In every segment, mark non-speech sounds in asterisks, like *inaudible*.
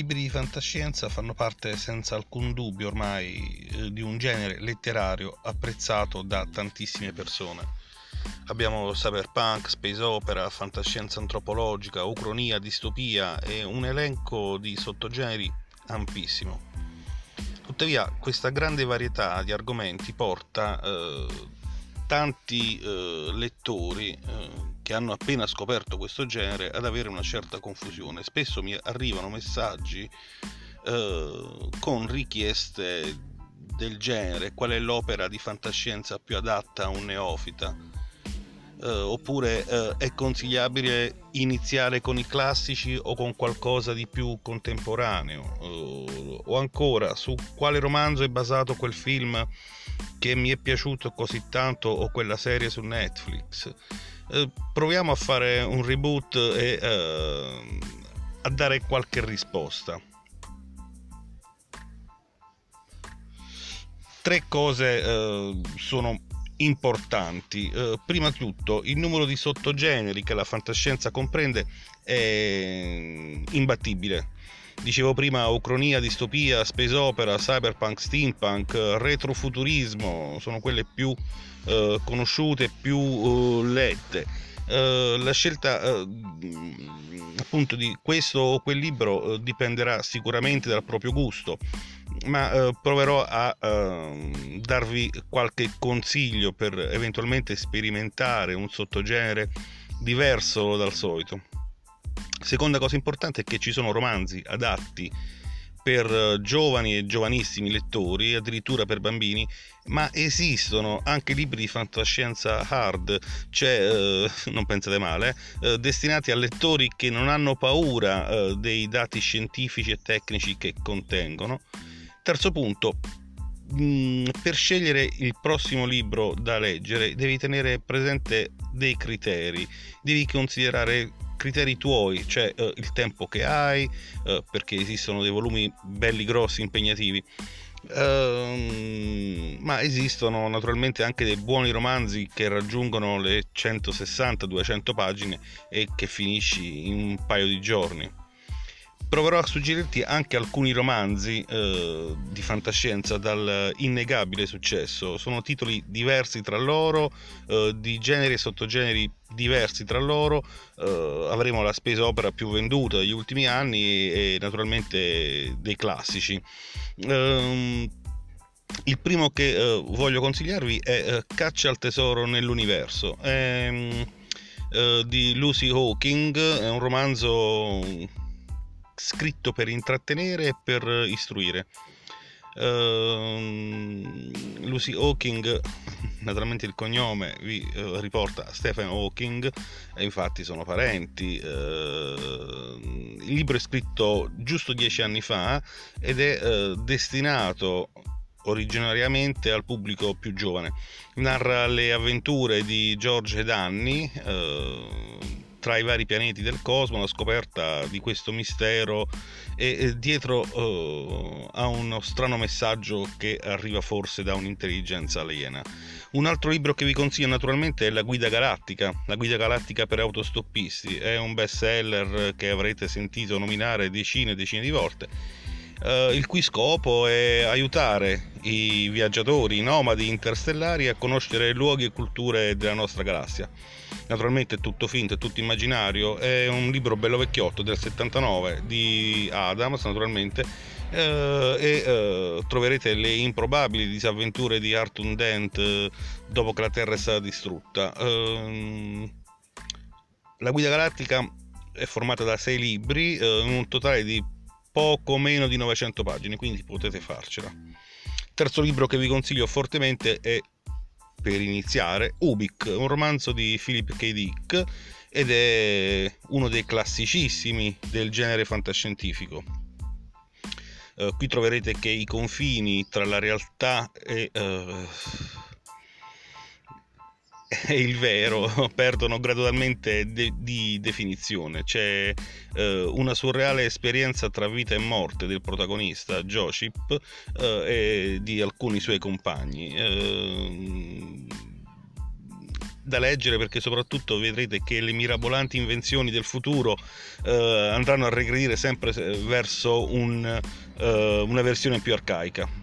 Libri di fantascienza fanno parte senza alcun dubbio ormai eh, di un genere letterario apprezzato da tantissime persone. Abbiamo cyberpunk, space opera, fantascienza antropologica, ucronia, distopia e un elenco di sottogeneri ampissimo. Tuttavia questa grande varietà di argomenti porta eh, tanti eh, lettori eh, che hanno appena scoperto questo genere ad avere una certa confusione. Spesso mi arrivano messaggi eh, con richieste del genere, qual è l'opera di fantascienza più adatta a un neofita. Uh, oppure uh, è consigliabile iniziare con i classici o con qualcosa di più contemporaneo uh, o ancora su quale romanzo è basato quel film che mi è piaciuto così tanto o quella serie su Netflix eh, proviamo a fare un reboot e eh, a dare qualche risposta. Tre cose eh, sono importanti. Eh, prima di tutto, il numero di sottogeneri che la fantascienza comprende è imbattibile. Dicevo prima ucronia, distopia, space opera, cyberpunk, steampunk, retrofuturismo, sono quelle più eh, conosciute, più uh, lette. Uh, la scelta uh, appunto di questo o quel libro dipenderà sicuramente dal proprio gusto, ma proverò a darvi qualche consiglio per eventualmente sperimentare un sottogenere diverso dal solito. Seconda cosa importante è che ci sono romanzi adatti per eh, giovani e giovanissimi lettori, addirittura per bambini, ma esistono anche libri di fantascienza hard, cioè, eh, *laughs* non pensate male, eh, destinati a lettori che non hanno paura eh, dei dati scientifici e tecnici che contengono. Terzo punto, mh, mm, per scegliere il prossimo libro da leggere devi tenere presente dei criteri, devi considerare criteri tuoi, cioè eh, il tempo che hai, eh, perché esistono dei volumi belli grossi, impegnativi. Uh, ma esistono naturalmente anche dei buoni romanzi che raggiungono le 160-200 pagine e che finisci in un paio di giorni proverò a suggerirti anche alcuni romanzi eh, di fantascienza dal innegabile successo. Sono titoli diversi tra loro, eh, di generi e sottogeneri diversi tra loro. Eh, avremo la spesa opera più venduta degli ultimi anni e, e naturalmente dei classici. Ehm, il primo che eh, voglio consigliarvi è eh, Caccia al tesoro nell'universo. È, ehm, eh, di Lucy Hawking, è un romanzo scritto per intrattenere e per istruire. Uh, Lucy Hawking, naturalmente il cognome vi uh, riporta Stephen Hawking, e infatti sono parenti. Uh, il libro è scritto giusto dieci anni fa ed è eh, destinato originariamente al pubblico più giovane. Narra le avventure di George e Danny tra i vari pianeti del cosmo, la scoperta di questo mistero e, dietro uh, a uno strano messaggio che arriva forse da un'intelligenza aliena. Un altro libro che vi consiglio naturalmente è La Guida Galattica, La Guida Galattica per autostoppisti, è un best seller che avrete sentito nominare decine e decine di volte. Uh, il cui scopo è aiutare i viaggiatori, i nomadi interstellari a conoscere luoghi e culture della nostra galassia naturalmente è tutto finto, è tutto immaginario, è un libro bello vecchiotto del 79 di Adams naturalmente eh, e eh, troverete le improbabili disavventure di Arthur Dent eh, dopo che la Terra è stata distrutta. Ehm, la guida galattica è formata da sei libri, eh, un totale di poco meno di 900 pagine, quindi potete farcela. Terzo libro che vi consiglio fortemente è per iniziare Ubik, un romanzo di Philip K. Dick ed è uno dei classicissimi del genere fantascientifico. Uh, qui troverete che i confini tra la realtà e uh, e *laughs* il vero *laughs* perdono gradualmente de- di definizione. C'è eh, una surreale esperienza tra vita e morte del protagonista, Joship, eh, e di alcuni suoi compagni. Eh, da leggere perché soprattutto vedrete che le mirabolanti invenzioni del futuro eh, andranno a regredire sempre verso un, eh, una versione più arcaica.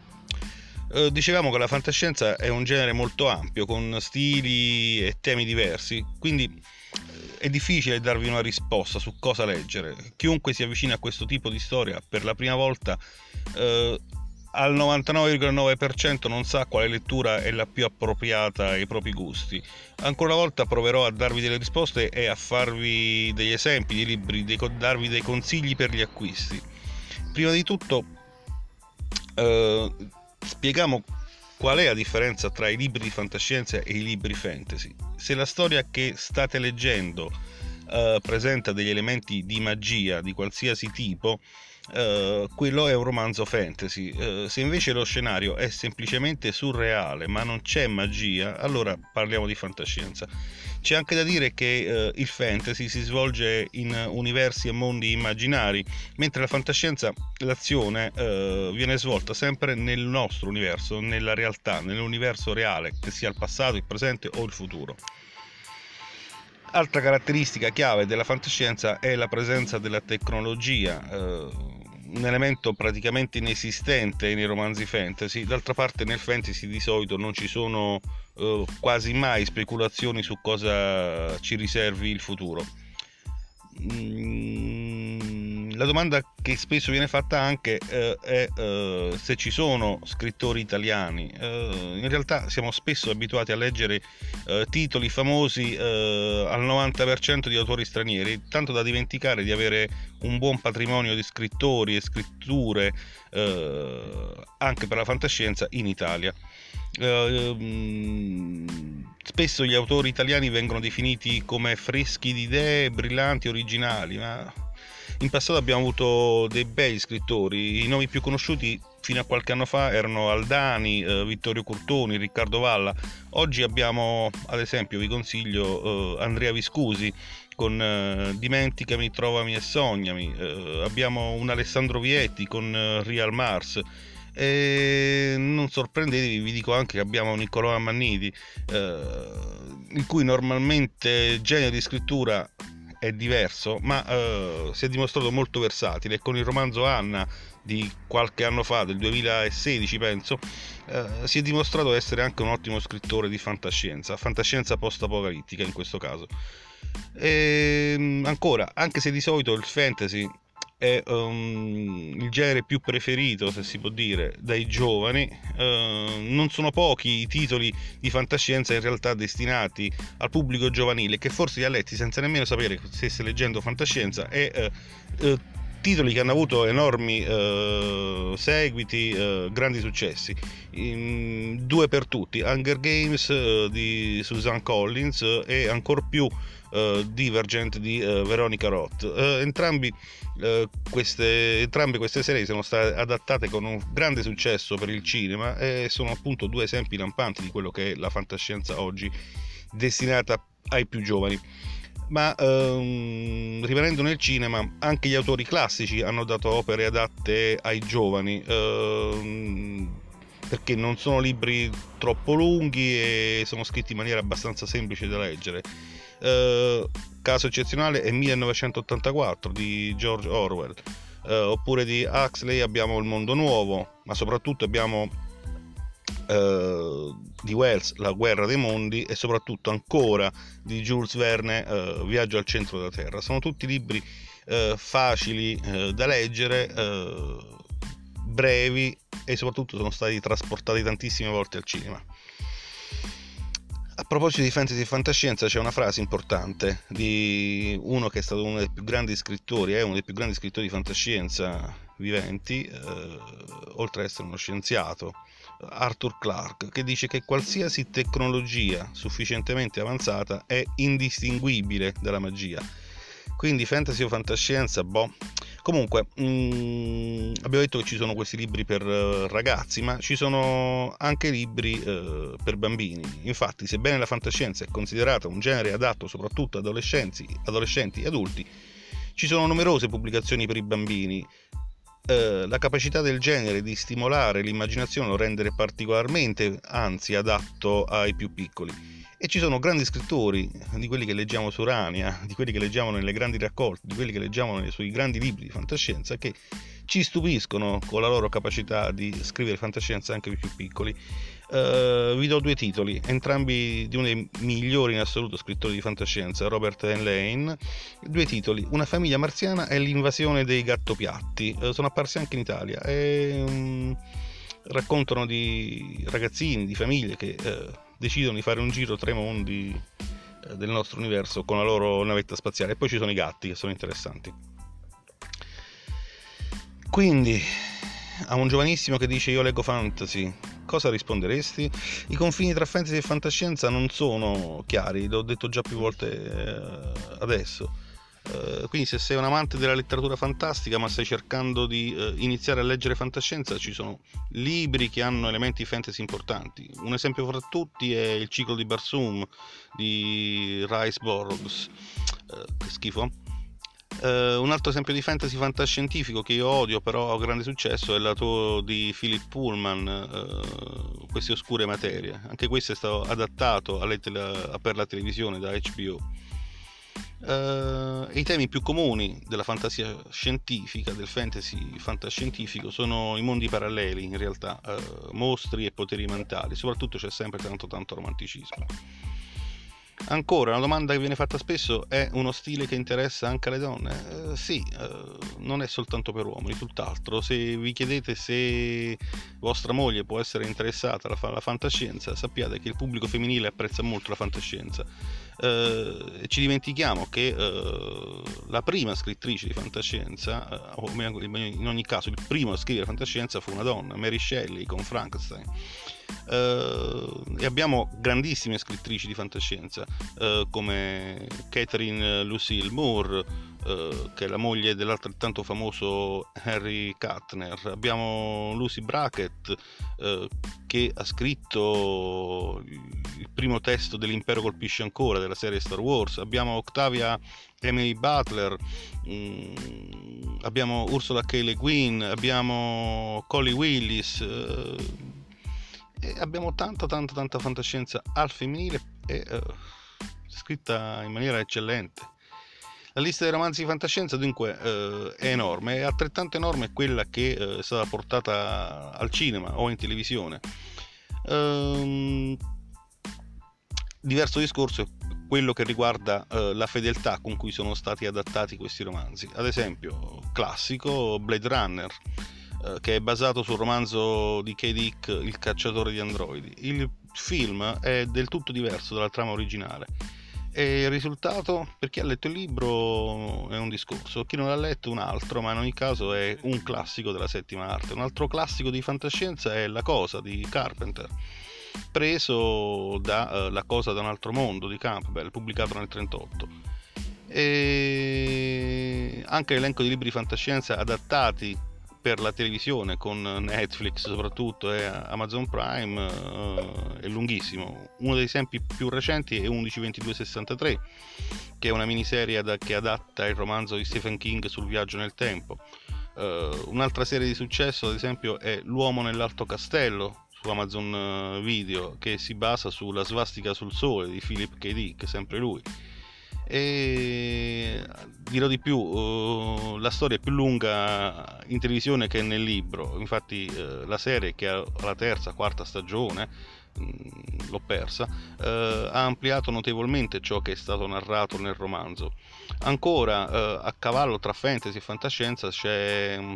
Eh, dicevamo che la fantascienza è un genere molto ampio, con stili e temi diversi, quindi eh, è difficile darvi una risposta su cosa leggere. Chiunque si avvicina a questo tipo di storia per la prima volta eh, al 99,9% non sa quale lettura è la più appropriata ai propri gusti. Ancora una volta proverò a darvi delle risposte e a farvi degli esempi di libri, di darvi dei consigli per gli acquisti. Prima di tutto eh, spieghiamo qual è la differenza tra i libri di fantascienza e i libri fantasy. Se la storia che state leggendo eh, presenta degli elementi di magia di qualsiasi tipo, Uh, quello è un romanzo fantasy. Uh, se invece lo scenario è semplicemente surreale, ma non c'è magia, allora parliamo di fantascienza. C'è anche da dire che uh, il fantasy si svolge in universi e mondi immaginari, mentre la fantascienza, l'azione, viene svolta sempre nel nostro universo, nella realtà, nell'universo reale, che sia il passato, il presente o il futuro. Altra caratteristica chiave della fantascienza è la presenza della tecnologia, eh, un elemento praticamente inesistente nei romanzi fantasy. D'altra parte nel fantasy di solito non ci sono eh, quasi mai speculazioni su cosa ci riservi il futuro. Mm la domanda che spesso viene fatta anche eh, è eh, se ci sono scrittori italiani. Eh, in realtà siamo spesso abituati a leggere eh, titoli famosi eh, al 90% di autori stranieri, tanto da dimenticare di avere un buon patrimonio di scrittori e scritture eh, anche per la fantascienza in Italia. Ehm, spesso gli autori italiani vengono definiti come freschi di idee, brillanti, originali, ma in passato abbiamo avuto dei bei scrittori, i nomi più conosciuti fino a qualche anno fa erano Aldani, eh, Vittorio Curtoni, Riccardo Valla. Oggi abbiamo, ad esempio, vi consiglio eh, Andrea Viscusi con eh, Dimenticami, Trovami e Sognami. Eh, abbiamo un Alessandro Vietti con eh, Real Mars. E non sorprendetevi, vi dico anche che abbiamo Niccolò Ammanniti, eh, in cui normalmente genio di scrittura è diverso, ma uh, si è dimostrato molto versatile. Con il romanzo Anna di qualche anno fa, del 2016 penso, uh, si è dimostrato essere anche un ottimo scrittore di fantascienza, fantascienza post-apocalittica in questo caso. E, ehm, ancora, anche se di solito il fantasy è um, il genere più preferito, se si può dire, dai giovani. Uh, non sono pochi i titoli di fantascienza in realtà destinati al pubblico giovanile che forse li ha letti senza nemmeno sapere che stesse leggendo fantascienza e uh, uh, titoli che hanno avuto enormi seguiti, grandi successi. In, due per tutti, Hunger Games di Susan Collins e ancora più uh, Divergent di uh, Veronica Roth. Entrambi, queste, entrambe queste serie sono state adattate con un grande successo per il cinema e sono appunto due esempi lampanti di quello che è la fantascienza oggi destinata ai più giovani ma ehm, rimanendo nel cinema anche gli autori classici hanno dato opere adatte ai giovani ehm, perché non sono libri troppo lunghi e sono scritti in maniera abbastanza semplice da leggere. Eh, caso eccezionale è 1984 di George Orwell, eh, oppure di Huxley abbiamo Il mondo nuovo, ma soprattutto abbiamo eh, di Wells La guerra dei mondi e soprattutto ancora di Jules Verne eh, Viaggio al centro della Terra. Sono tutti libri eh, facili da leggere, brevi e soprattutto sono stati trasportati tantissime volte al cinema. A proposito di fantasy e fantascienza c'è una frase importante di uno che è stato uno dei più grandi scrittori, è uno dei più grandi scrittori di fantascienza viventi, eh, oltre ad essere uno scienziato, Arthur Clarke, che dice che qualsiasi tecnologia sufficientemente avanzata è indistinguibile dalla magia. Quindi fantasy o fantascienza, boh, Comunque, mh, mm, abbiamo detto che ci sono questi libri per uh, ragazzi, ma ci sono anche libri uh, per bambini. Infatti, sebbene la fantascienza è considerata un genere adatto soprattutto ad adolescenti e adulti, ci sono numerose pubblicazioni per i bambini. Uh, la capacità del genere di stimolare l'immaginazione lo rende particolarmente, anzi, adatto ai più piccoli e ci sono grandi scrittori, di quelli che leggiamo su Urania, *laughs* di quelli che leggiamo nelle grandi raccolte, di quelli che leggiamo sui grandi libri di fantascienza, che ci stupiscono con la loro capacità di scrivere fantascienza anche più piccoli. Uh, vi do due titoli, entrambi di uno dei migliori in assoluto scrittori di fantascienza, Robert Lane. Due titoli, Una famiglia marziana e l'invasione dei gattopiatti. Uh, sono apparsi anche in Italia. E, um, raccontano di ragazzini, di famiglie che... Uh, decidono di fare un giro tra i mondi eh, del nostro universo con la loro navetta spaziale. E poi ci sono i gatti che sono interessanti. Quindi, a un giovanissimo che dice io leggo fantasy, cosa risponderesti? I confini tra fantasy e fantascienza non sono chiari, l'ho detto già più volte eh, adesso eh, quindi se sei un amante della letteratura fantastica ma stai cercando di uh, iniziare a leggere fantascienza ci sono libri che hanno elementi fantasy importanti. Un esempio fra tutti è il ciclo di Barsum di Rice Borgs uh, che schifo. Un altro esempio di fantasy fantascientifico che io odio però ha grande successo è l'autore di Philip Pullman queste oscure materie. Anche questo è stato adattato tele- per la televisione da HBO Uh, I temi più comuni della fantasia scientifica, del fantasy fantascientifico, sono i mondi paralleli, in realtà, uh, mostri e poteri mentali, soprattutto c'è sempre tanto tanto romanticismo. Ancora, una domanda che viene fatta spesso è uno stile che interessa anche alle donne? Eh, sì, non è soltanto per uomini, tutt'altro. Se vi chiedete se vostra moglie può essere interessata alla, alla fantascienza, sappiate che il pubblico femminile apprezza molto la fantascienza. Eh, ci dimentichiamo che eh, la prima scrittrice di fantascienza, eh, o in ogni caso il primo a scrivere fantascienza fu una donna, Mary Shelley con Frankenstein. Uh, e abbiamo grandissime scrittrici di fantascienza uh, come Catherine Lucille Moore che è la moglie dell'altrettanto famoso Harry Kuttner abbiamo Lucy Brackett che ha scritto il primo testo dell'Impero colpisce ancora della serie Star Wars abbiamo Octavia Emily Butler um, abbiamo Ursula K. Le Guin abbiamo Collie Willis e abbiamo tanta tanta tanta fantascienza al femminile e uh, scritta in maniera eccellente. La lista dei romanzi di fantascienza dunque uh, è enorme, è altrettanto enorme quella che uh, è stata portata al cinema o in televisione. Um, diverso discorso è quello che riguarda uh, la fedeltà con cui sono stati adattati questi romanzi. Ad esempio, classico Blade Runner eh, che è basato sul romanzo di K. Dick Il cacciatore di androidi. Il film è del tutto diverso dalla trama originale. E il risultato, per chi ha letto il libro, è un discorso, chi non l'ha letto un altro, ma in ogni caso è un classico della settima arte. Un altro classico di fantascienza è La cosa di Carpenter, preso da uh, La cosa da un altro mondo di Campbell, pubblicato nel 1938. E anche l'elenco di libri di fantascienza adattati per la televisione con Netflix soprattutto e Amazon Prime uh, è lunghissimo. Uno degli esempi più recenti è 112263 che è una miniserie da, che adatta il romanzo di Stephen King sul viaggio nel tempo. Uh, un'altra serie di successo ad esempio è L'uomo nell'alto castello su Amazon Video che si basa sulla svastica sul sole di Philip K. Dick, sempre lui e dirò di più uh, la storia è più lunga in televisione che nel libro. Infatti uh, la serie che ha la terza quarta stagione mm, l'ho persa uh, ha ampliato notevolmente ciò che è stato narrato nel romanzo. Ancora a cavallo tra fantasy e fantascienza c'è mm,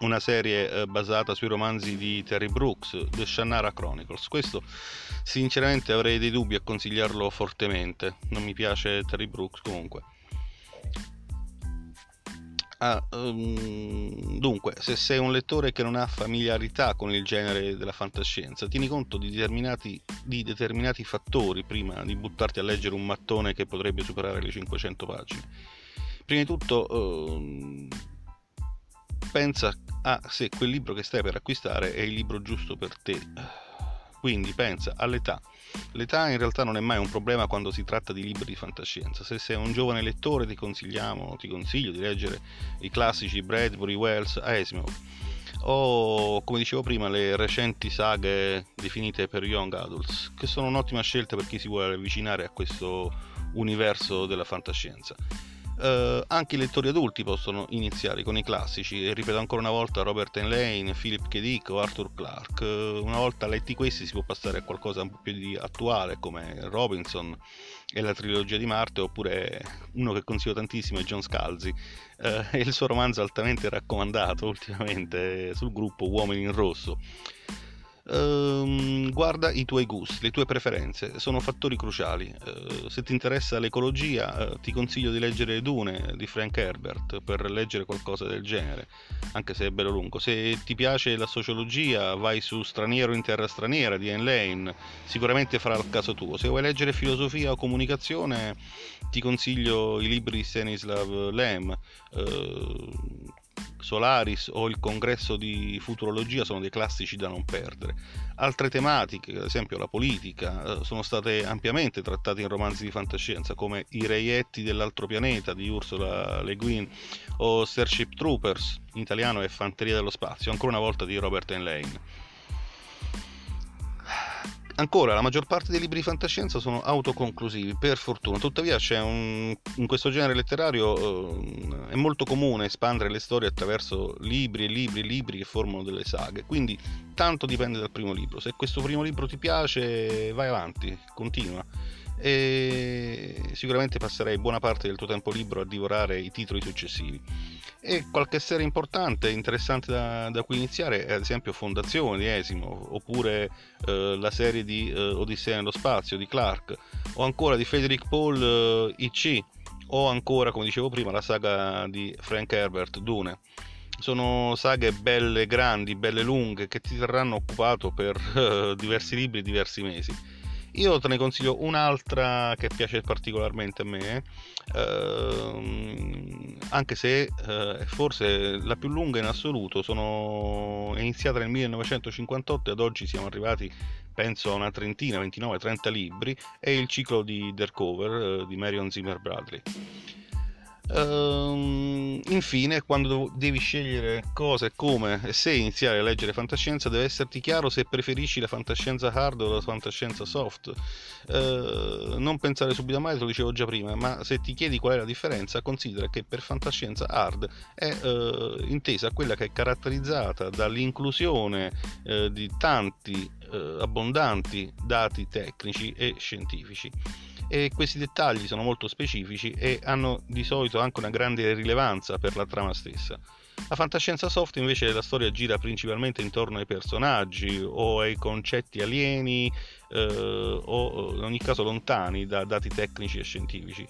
una serie eh, basata sui romanzi di Terry Brooks, The Shannara Chronicles. Questo sinceramente avrei dei dubbi a consigliarlo fortemente, non mi piace Terry Brooks comunque. Ah, um, dunque, se sei un lettore che non ha familiarità con il genere della fantascienza, tieni conto di determinati, di determinati fattori prima di buttarti a leggere un mattone che potrebbe superare le 500 pagine. Prima di tutto, um, pensa a se quel libro che stai per acquistare è il libro giusto per te. Quindi pensa all'età. L'età in realtà non è mai un problema quando si tratta di libri di fantascienza. Se sei un giovane lettore ti consigliamo, ti consiglio di leggere i classici Bradbury, Wells, Asimov o come dicevo prima le recenti saghe definite per young adults che sono un'ottima scelta per chi si vuole avvicinare a questo universo della fantascienza Uh, anche i lettori adulti possono iniziare con i classici, e ripeto ancora una volta Robert Lane, Philip K. Dick o Arthur Clarke. Uh, una volta letti questi si può passare a qualcosa un po' più di attuale come Robinson e la trilogia di Marte, oppure uno che consiglio tantissimo è John Scalzi uh, e *laughs* il suo romanzo altamente raccomandato ultimamente sul gruppo Uomini in Rosso ehm, guarda i tuoi gusti, le tue preferenze, sono fattori cruciali. Eh, se ti interessa l'ecologia, eh, ti consiglio di leggere Dune di Frank Herbert per leggere qualcosa del genere, anche se è bello lungo. Se ti piace la sociologia, vai su Straniero in terra straniera di Anne Lane, sicuramente farà il caso tuo. Se vuoi leggere filosofia o comunicazione, ti consiglio i libri di Stanislav Lem. Eh, Solaris o il congresso di futurologia sono dei classici da non perdere. Altre tematiche, ad esempio la politica, eh, sono state ampiamente trattate in romanzi di fantascienza come I reietti dell'altro pianeta di Ursula Le Guin o Starship Troopers, in italiano è Fanteria dello spazio, ancora una volta di Robert Lane. Ancora, la maggior parte dei libri di fantascienza sono autoconclusivi, per fortuna. Tuttavia, un, in questo genere letterario eh, è molto comune espandere le storie attraverso libri e libri e libri che formano delle saghe. Quindi, tanto dipende dal primo libro. Se questo primo libro ti piace, vai avanti, continua e sicuramente passerai buona parte del tuo tempo libero a divorare i titoli successivi. E qualche serie importante, interessante da, da cui iniziare è ad esempio Fondazione di Esimo, oppure eh, la serie di eh, Odissea nello spazio di Clark, o ancora di Frederick Paul eh, IC, o ancora, come dicevo prima, la saga di Frank Herbert Dune sono saghe belle grandi, belle lunghe che ti terranno occupato per uh, *laughs* diversi libri, diversi mesi. Io te ne consiglio un'altra che piace particolarmente a me, ehm, anche se eh, forse la più lunga in assoluto, sono... è iniziata nel 1958 e ad oggi siamo arrivati penso a una trentina, 29-30 libri, è il ciclo di Dercover eh, di Marion Zimmer Bradley. Uh, infine, quando devi scegliere cosa e come e se iniziare a leggere fantascienza, deve esserti chiaro se preferisci la fantascienza hard o la fantascienza soft. Uh, non pensare subito a mai, te lo dicevo già prima, ma se ti chiedi qual è la differenza, considera che per fantascienza hard è uh, intesa quella che è caratterizzata dall'inclusione eh, di tanti abbondanti dati tecnici e scientifici e questi dettagli sono molto specifici e hanno di solito anche una grande rilevanza per la trama stessa. La fantascienza soft invece la storia gira principalmente intorno ai personaggi o ai concetti alieni eh, o in ogni caso lontani da dati tecnici e scientifici.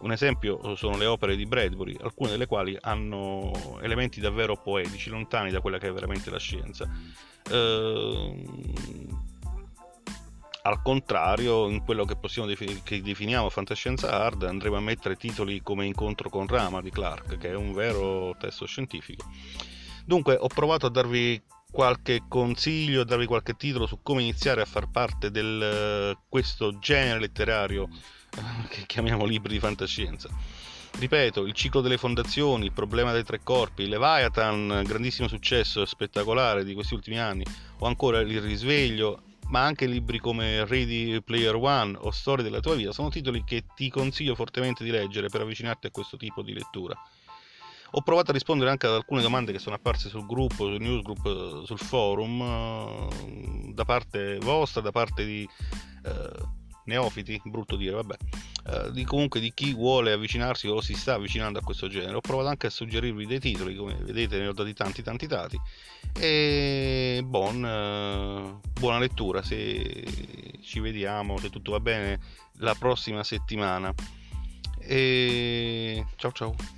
Un esempio sono le opere di Bradbury, alcune delle quali hanno elementi davvero poetici, lontani da quella che è veramente la scienza. Eh, al contrario, in quello che, possiamo defin- che definiamo fantascienza hard, andremo a mettere titoli come Incontro con Rama di Clark, che è un vero testo scientifico. Dunque, ho provato a darvi qualche consiglio, a darvi qualche titolo su come iniziare a far parte di questo genere letterario che chiamiamo libri di fantascienza. Ripeto, il ciclo delle fondazioni, il problema dei tre corpi, Leviathan, grandissimo successo spettacolare di questi ultimi anni, o ancora il risveglio, ma anche libri come Ready Player One o Storie della tua vita sono titoli che ti consiglio fortemente di leggere per avvicinarti a questo tipo di lettura. Ho provato a rispondere anche ad alcune domande che sono apparse sul gruppo, sul newsgroup, sul forum, eh, da parte vostra, da parte di eh, neofiti, brutto dire, vabbè, eh, di comunque di chi vuole avvicinarsi o si sta avvicinando a questo genere. Ho provato anche a suggerirvi dei titoli, come vedete ne ho dati tanti tanti dati. E buon, eh, buona lettura, se ci vediamo, se tutto va bene, la prossima settimana. E ciao ciao.